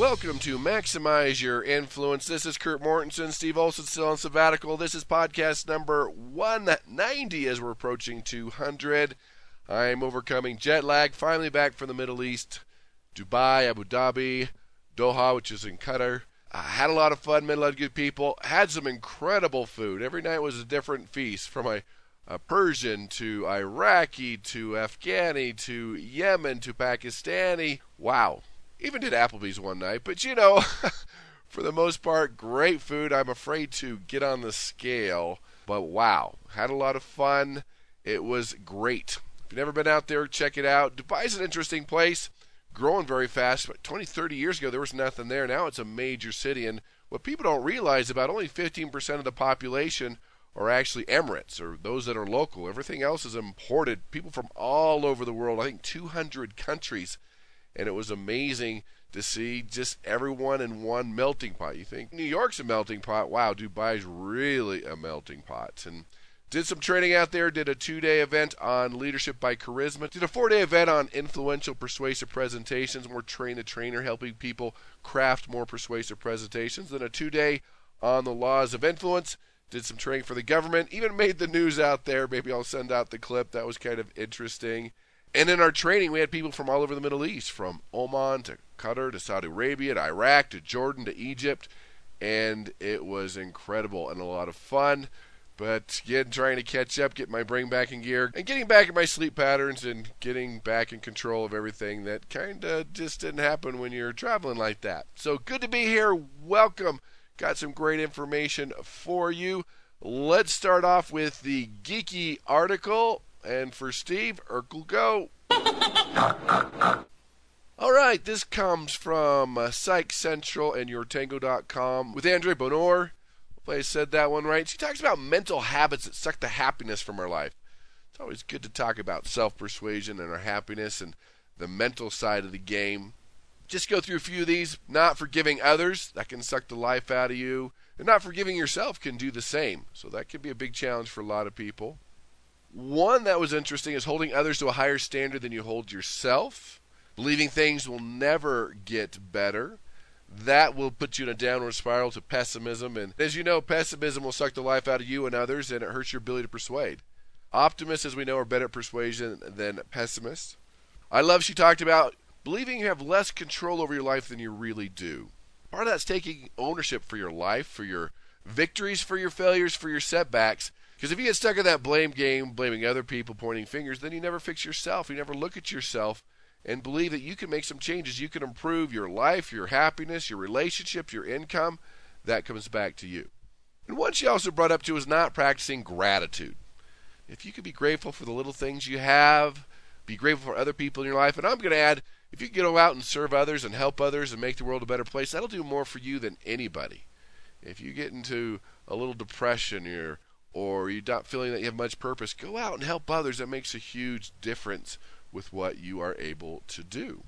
Welcome to Maximize Your Influence. This is Kurt Mortensen. Steve Olson still on sabbatical. This is podcast number 190 as we're approaching 200. I'm overcoming jet lag. Finally back from the Middle East, Dubai, Abu Dhabi, Doha, which is in Qatar. I had a lot of fun, met a lot of good people, had some incredible food. Every night was a different feast from a Persian to Iraqi to Afghani to Yemen to Pakistani. Wow even did Applebee's one night, but you know, for the most part, great food. I'm afraid to get on the scale, but wow, had a lot of fun. It was great. If you've never been out there, check it out. Dubai's an interesting place, growing very fast. But 20, 30 years ago, there was nothing there. Now it's a major city, and what people don't realize about only 15% of the population are actually Emirates or those that are local. Everything else is imported. People from all over the world. I think 200 countries and it was amazing to see just everyone in one melting pot. You think New York's a melting pot? Wow, Dubai's really a melting pot. And did some training out there, did a two day event on leadership by charisma, did a four day event on influential persuasive presentations, more train the trainer, helping people craft more persuasive presentations, then a two day on the laws of influence, did some training for the government, even made the news out there. Maybe I'll send out the clip. That was kind of interesting. And in our training, we had people from all over the Middle East, from Oman to Qatar to Saudi Arabia to Iraq to Jordan to Egypt. And it was incredible and a lot of fun. But again, trying to catch up, get my brain back in gear, and getting back in my sleep patterns and getting back in control of everything that kind of just didn't happen when you're traveling like that. So good to be here. Welcome. Got some great information for you. Let's start off with the geeky article and for Steve, Urkel go. All right, this comes from uh, Psych Central and YourTango.com with Andrea Bonior. I said that one right. She talks about mental habits that suck the happiness from our life. It's always good to talk about self-persuasion and our happiness and the mental side of the game. Just go through a few of these. Not forgiving others, that can suck the life out of you. And not forgiving yourself can do the same. So that can be a big challenge for a lot of people. One that was interesting is holding others to a higher standard than you hold yourself. Believing things will never get better. That will put you in a downward spiral to pessimism. And as you know, pessimism will suck the life out of you and others, and it hurts your ability to persuade. Optimists, as we know, are better at persuasion than pessimists. I love she talked about believing you have less control over your life than you really do. Part of that's taking ownership for your life, for your victories, for your failures, for your setbacks, because if you get stuck in that blame game, blaming other people, pointing fingers, then you never fix yourself. You never look at yourself and believe that you can make some changes. You can improve your life, your happiness, your relationships, your income. That comes back to you. And one she also brought up to is not practicing gratitude. If you can be grateful for the little things you have, be grateful for other people in your life, and I'm going to add, if you can out and serve others and help others and make the world a better place, that'll do more for you than anybody. If you get into a little depression, you're or you're not feeling that you have much purpose, go out and help others. That makes a huge difference with what you are able to do.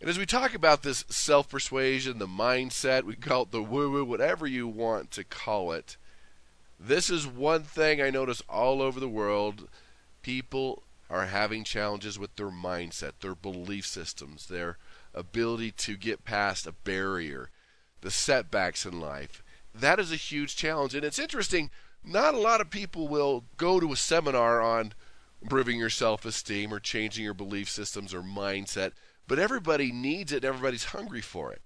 And as we talk about this self persuasion, the mindset, we call it the woo woo, whatever you want to call it, this is one thing I notice all over the world. People are having challenges with their mindset, their belief systems, their ability to get past a barrier, the setbacks in life. That is a huge challenge. And it's interesting not a lot of people will go to a seminar on improving your self esteem or changing your belief systems or mindset, but everybody needs it and everybody's hungry for it.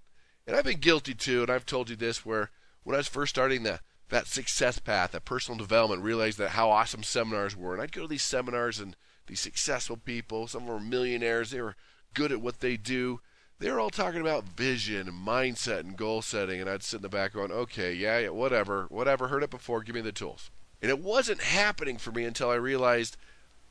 And I've been guilty too, and I've told you this where when I was first starting the that success path, that personal development, realized that how awesome seminars were. And I'd go to these seminars and these successful people, some of them were millionaires, they were good at what they do they were all talking about vision and mindset and goal setting, and I'd sit in the back going, okay, yeah, yeah, whatever, whatever, heard it before, give me the tools. And it wasn't happening for me until I realized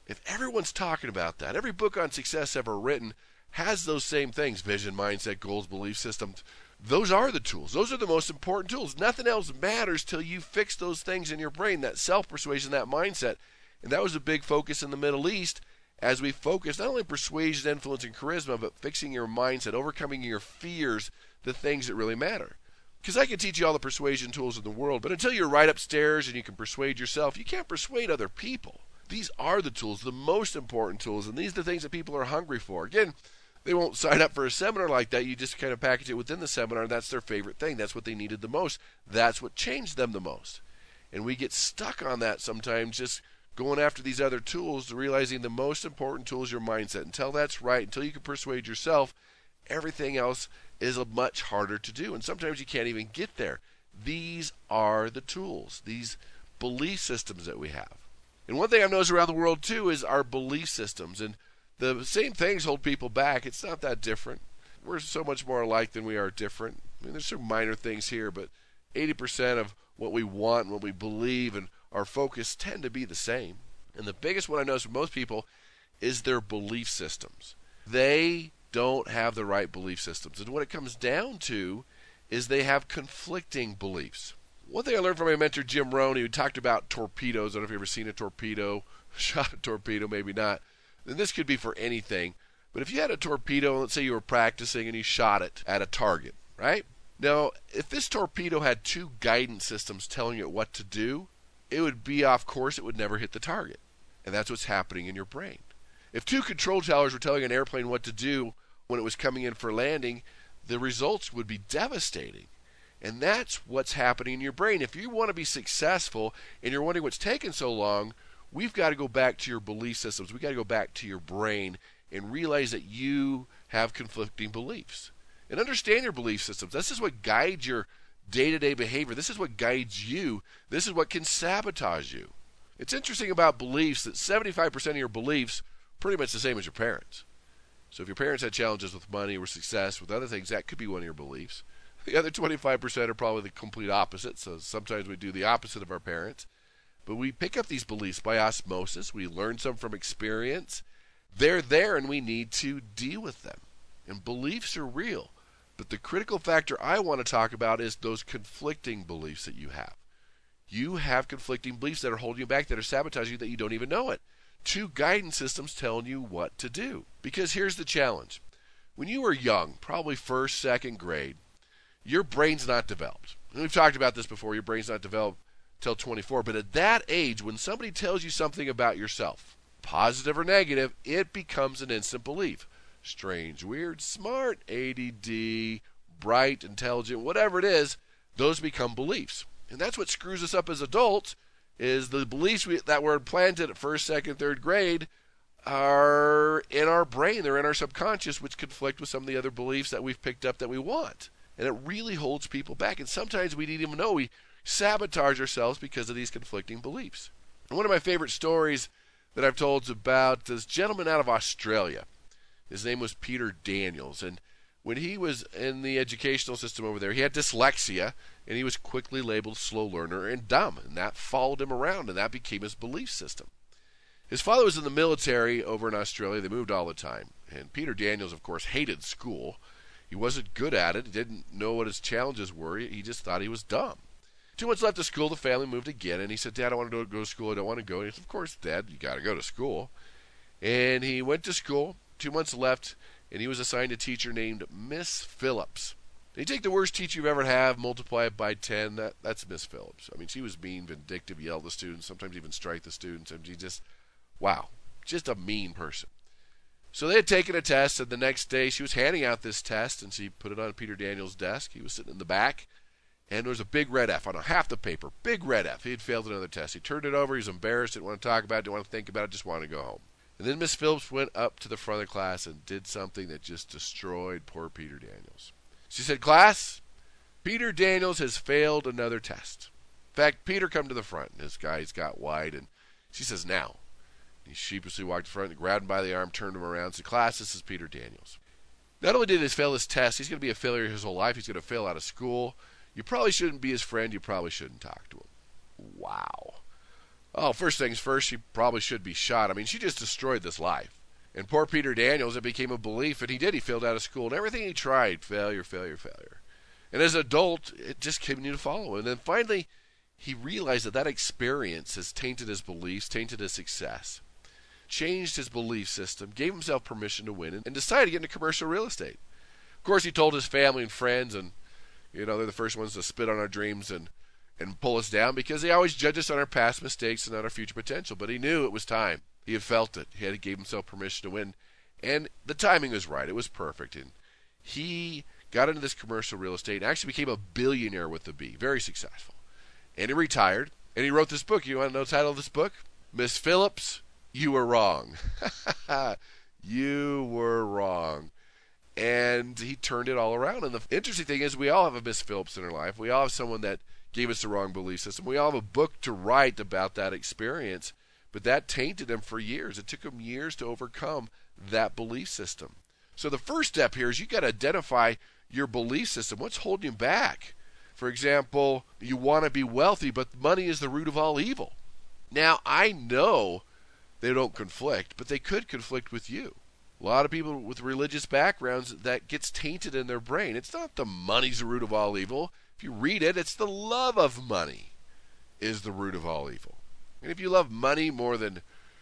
if everyone's talking about that, every book on success ever written has those same things vision, mindset, goals, belief systems. those are the tools. Those are the most important tools. Nothing else matters till you fix those things in your brain, that self persuasion, that mindset. And that was a big focus in the Middle East as we focus not only persuasion, influence, and charisma, but fixing your mindset, overcoming your fears, the things that really matter. Because I can teach you all the persuasion tools in the world, but until you're right upstairs and you can persuade yourself, you can't persuade other people. These are the tools, the most important tools, and these are the things that people are hungry for. Again, they won't sign up for a seminar like that. You just kind of package it within the seminar, and that's their favorite thing. That's what they needed the most. That's what changed them the most. And we get stuck on that sometimes, just going after these other tools, realizing the most important tool is your mindset. Until that's right, until you can persuade yourself, everything else is much harder to do. And sometimes you can't even get there. These are the tools, these belief systems that we have. And one thing I've noticed around the world too is our belief systems. And the same things hold people back. It's not that different. We're so much more alike than we are different. I mean, there's some minor things here, but 80% of what we want, what we believe, and our focus tend to be the same. And the biggest one I notice with most people is their belief systems. They don't have the right belief systems. And what it comes down to is they have conflicting beliefs. One thing I learned from my mentor Jim Rohn, who talked about torpedoes. I don't know if you've ever seen a torpedo, shot a torpedo, maybe not. And this could be for anything. But if you had a torpedo, let's say you were practicing and you shot it at a target, right? Now, if this torpedo had two guidance systems telling it what to do, it would be off course, it would never hit the target. And that's what's happening in your brain. If two control towers were telling an airplane what to do when it was coming in for landing, the results would be devastating. And that's what's happening in your brain. If you want to be successful and you're wondering what's taking so long, we've got to go back to your belief systems. We've got to go back to your brain and realize that you have conflicting beliefs. And understand your belief systems. This is what guides your day to day behavior. This is what guides you. This is what can sabotage you. It's interesting about beliefs that 75% of your beliefs pretty much the same as your parents. So if your parents had challenges with money or success, with other things, that could be one of your beliefs. The other 25% are probably the complete opposite. So sometimes we do the opposite of our parents. But we pick up these beliefs by osmosis. We learn some from experience. They're there and we need to deal with them. And beliefs are real. But the critical factor I want to talk about is those conflicting beliefs that you have. You have conflicting beliefs that are holding you back, that are sabotaging you, that you don't even know it. Two guidance systems telling you what to do. Because here's the challenge when you were young, probably first, second grade, your brain's not developed. And we've talked about this before. Your brain's not developed till 24. But at that age, when somebody tells you something about yourself, positive or negative, it becomes an instant belief. Strange, weird, smart, ADD, bright, intelligent, whatever it is, those become beliefs. And that's what screws us up as adults is the beliefs we, that were implanted at first, second, third grade are in our brain. They're in our subconscious, which conflict with some of the other beliefs that we've picked up that we want. And it really holds people back. And sometimes we didn't even know we sabotage ourselves because of these conflicting beliefs. And one of my favorite stories that I've told is about this gentleman out of Australia. His name was Peter Daniels. And when he was in the educational system over there, he had dyslexia and he was quickly labeled slow learner and dumb. And that followed him around and that became his belief system. His father was in the military over in Australia. They moved all the time. And Peter Daniels, of course, hated school. He wasn't good at it. He didn't know what his challenges were. He just thought he was dumb. Two months left of school, the family moved again, and he said, Dad, I want to go to school. I don't want to go. And he said, Of course, Dad, you got to go to school. And he went to school. Two months left, and he was assigned a teacher named Miss Phillips. You take the worst teacher you've ever had, multiply it by 10, that, that's Miss Phillips. I mean, she was mean, vindictive, yelled at the students, sometimes even strike the students. And she just, wow, just a mean person. So they had taken a test, and the next day she was handing out this test, and she put it on Peter Daniels' desk. He was sitting in the back, and there was a big red F on half the paper. Big red F. He had failed another test. He turned it over. He was embarrassed. Didn't want to talk about it. Didn't want to think about it. Just wanted to go home. And then Miss Phillips went up to the front of the class and did something that just destroyed poor Peter Daniels. She said, "Class, Peter Daniels has failed another test." In fact, Peter come to the front. And his eyes got wide, and she says, "Now." He sheepishly walked to the front, and grabbed him by the arm, turned him around, and said, "Class, this is Peter Daniels." Not only did he fail his test, he's going to be a failure his whole life. He's going to fail out of school. You probably shouldn't be his friend. You probably shouldn't talk to him. Wow. Oh, first things first, she probably should be shot. I mean, she just destroyed this life. And poor Peter Daniels, it became a belief, and he did. He failed out of school, and everything he tried, failure, failure, failure. And as an adult, it just continued to follow. And then finally, he realized that that experience has tainted his beliefs, tainted his success, changed his belief system, gave himself permission to win, and decided to get into commercial real estate. Of course, he told his family and friends, and you know they're the first ones to spit on our dreams and and pull us down because they always judge us on our past mistakes and not our future potential. But he knew it was time. He had felt it. He had gave himself permission to win, and the timing was right. It was perfect, and he got into this commercial real estate and actually became a billionaire with the B. Very successful. And he retired, and he wrote this book. You want to know the title of this book? Miss Phillips, You Were Wrong. you were wrong. And he turned it all around. And the interesting thing is, we all have a Miss Phillips in our life. We all have someone that gave us the wrong belief system. We all have a book to write about that experience, but that tainted him for years. It took him years to overcome that belief system. So the first step here is you got to identify your belief system. What's holding you back? For example, you want to be wealthy, but money is the root of all evil. Now, I know they don't conflict, but they could conflict with you. A lot of people with religious backgrounds that gets tainted in their brain. It's not the money's the root of all evil. If you read it, it's the love of money is the root of all evil. And if you love money more than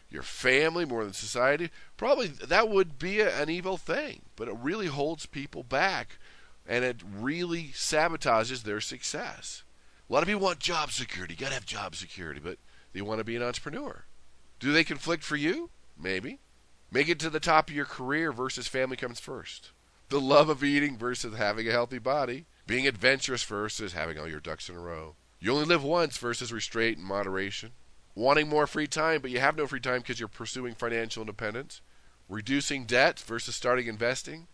your family, more than society, probably that would be a, an evil thing. But it really holds people back and it really sabotages their success. A lot of people want job security. You got to have job security, but they want to be an entrepreneur. Do they conflict for you? Maybe. Make it to the top of your career versus family comes first. The love of eating versus having a healthy body. Being adventurous versus having all your ducks in a row. You only live once versus restraint and moderation. Wanting more free time, but you have no free time because you're pursuing financial independence. Reducing debt versus starting investing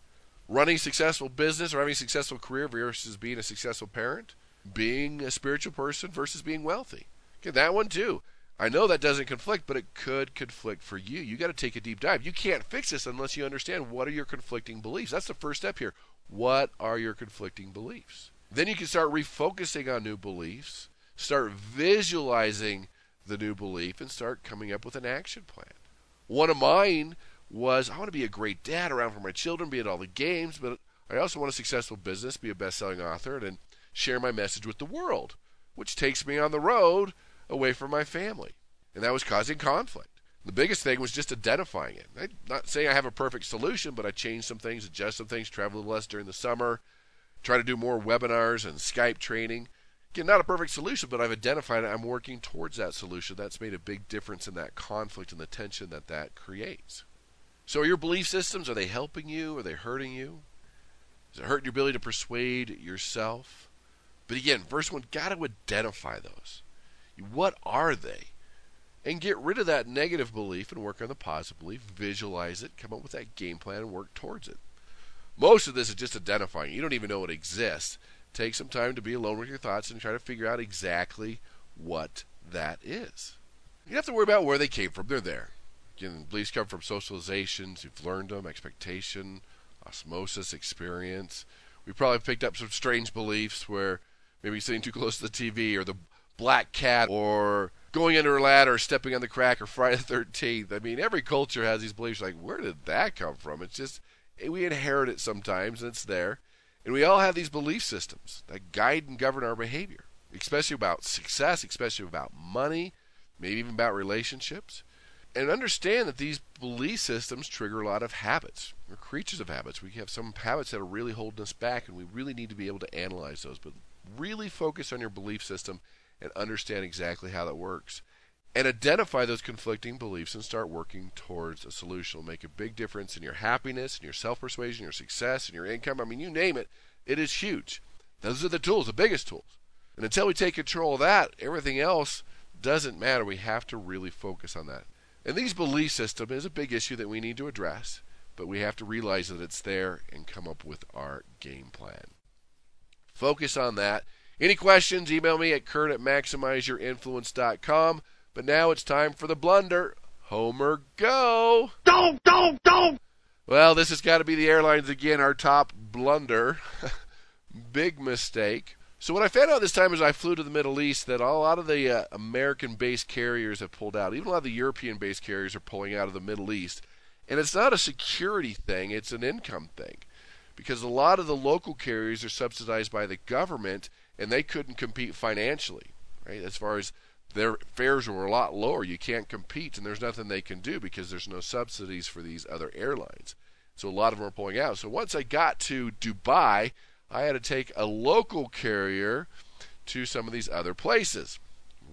running a successful business or having a successful career versus being a successful parent, being a spiritual person versus being wealthy. Okay, that one too. I know that doesn't conflict, but it could conflict for you. You got to take a deep dive. You can't fix this unless you understand what are your conflicting beliefs. That's the first step here. What are your conflicting beliefs? Then you can start refocusing on new beliefs, start visualizing the new belief, and start coming up with an action plan. One of mine was I want to be a great dad around for my children, be at all the games, but I also want a successful business, be a best selling author, and share my message with the world, which takes me on the road away from my family. And that was causing conflict. The biggest thing was just identifying it. I'm not saying I have a perfect solution, but I changed some things, adjust some things, travel less during the summer, try to do more webinars and Skype training. Again, not a perfect solution, but I've identified it. I'm working towards that solution. That's made a big difference in that conflict and the tension that that creates. So, your belief systems, are they helping you? Are they hurting you? Is it hurting your ability to persuade yourself? But again, first one, got to identify those. What are they? And get rid of that negative belief and work on the positive belief. Visualize it, come up with that game plan, and work towards it. Most of this is just identifying. You don't even know it exists. Take some time to be alone with your thoughts and try to figure out exactly what that is. You don't have to worry about where they came from. They're there. Again, beliefs come from socializations. You've learned them, expectation, osmosis, experience. We probably picked up some strange beliefs where maybe sitting too close to the TV or the black cat or going under a ladder or stepping on the crack or Friday the 13th. I mean, every culture has these beliefs like, where did that come from? It's just, eh, we inherit it sometimes and it's there. And we all have these belief systems that guide and govern our behavior, especially about success, especially about money, maybe even about relationships and understand that these belief systems trigger a lot of habits. We're creatures of habits. We have some habits that are really holding us back, and we really need to be able to analyze those. But really focus on your belief system and understand exactly how that works. And identify those conflicting beliefs and start working towards a solution. It'll make a big difference in your happiness, in your self persuasion, your success, in your income. I mean, you name it, it is huge. Those are the tools, the biggest tools. And until we take control of that, everything else doesn't matter. We have to really focus on that. And these belief system is a big issue that we need to address, but we have to realize that it's there and come up with our game plan. Focus on that. Any questions, email me at kurt at maximizeyourinfluence.com. But now it's time for the blunder. Homer, go! Don't, don't, don't! Well, this has got to be the airlines again, our top blunder. Big mistake. So what I found out this time as I flew to the Middle East that a lot of the uh, American-based carriers have pulled out. Even a lot of the European-based carriers are pulling out of the Middle East, and it's not a security thing; it's an income thing. because a lot of the local carriers are subsidized by the government and they couldn't compete financially, right? As far as their fares were a lot lower, you can't compete, and there's nothing they can do because there's no subsidies for these other airlines. So a lot of them are pulling out. So once I got to Dubai, I had to take a local carrier to some of these other places.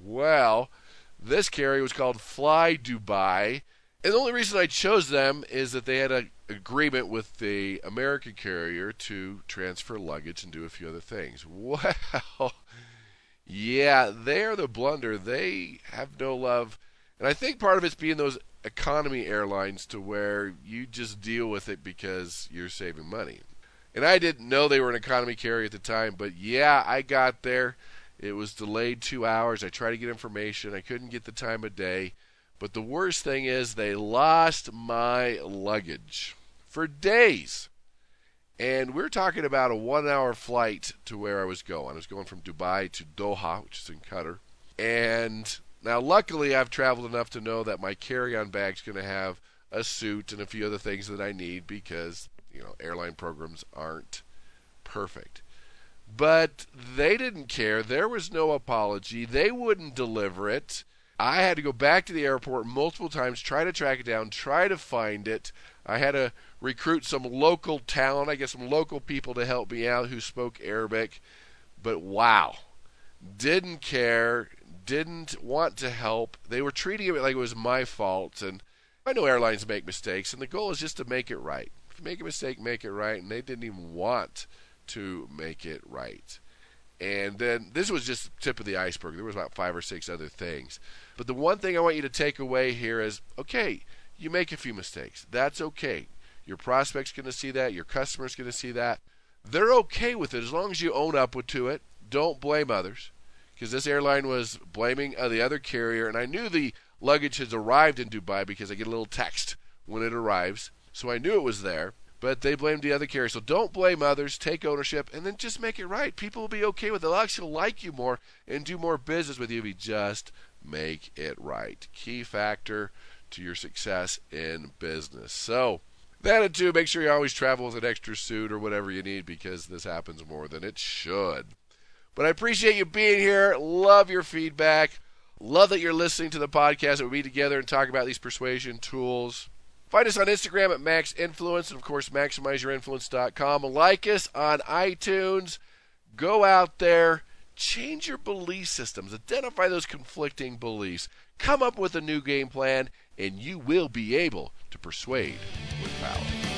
Well, this carrier was called Fly Dubai, and the only reason I chose them is that they had an agreement with the American carrier to transfer luggage and do a few other things. Well, yeah, they're the blunder. They have no love. And I think part of it's being those economy airlines to where you just deal with it because you're saving money. And I didn't know they were an economy carrier at the time, but yeah, I got there. It was delayed two hours. I tried to get information. I couldn't get the time of day. But the worst thing is, they lost my luggage for days. And we're talking about a one hour flight to where I was going. I was going from Dubai to Doha, which is in Qatar. And now, luckily, I've traveled enough to know that my carry on bag's going to have a suit and a few other things that I need because, you know, airline programs aren't perfect. But they didn't care. There was no apology. They wouldn't deliver it. I had to go back to the airport multiple times, try to track it down, try to find it. I had to recruit some local talent, I guess some local people to help me out who spoke Arabic. But wow, didn't care, didn't want to help. They were treating it like it was my fault. And I know airlines make mistakes, and the goal is just to make it right. If you make a mistake, make it right. And they didn't even want to make it right. And then this was just the tip of the iceberg. There was about five or six other things. But the one thing I want you to take away here is okay, you make a few mistakes. That's okay. Your prospect's going to see that. Your customer's going to see that. They're okay with it as long as you own up to it. Don't blame others. Because this airline was blaming uh, the other carrier. And I knew the luggage has arrived in Dubai because I get a little text when it arrives. So I knew it was there. But they blamed the other carrier. So don't blame others. Take ownership and then just make it right. People will be okay with it. They'll actually like you more and do more business with you if you just make it right. Key factor to your success in business. So, that and two, make sure you always travel with an extra suit or whatever you need because this happens more than it should. But I appreciate you being here. Love your feedback. Love that you're listening to the podcast that we be together and talk about these persuasion tools. Find us on Instagram at Max Influence and, of course, MaximizeYourInfluence.com. Like us on iTunes. Go out there, change your belief systems, identify those conflicting beliefs, come up with a new game plan, and you will be able to persuade with power.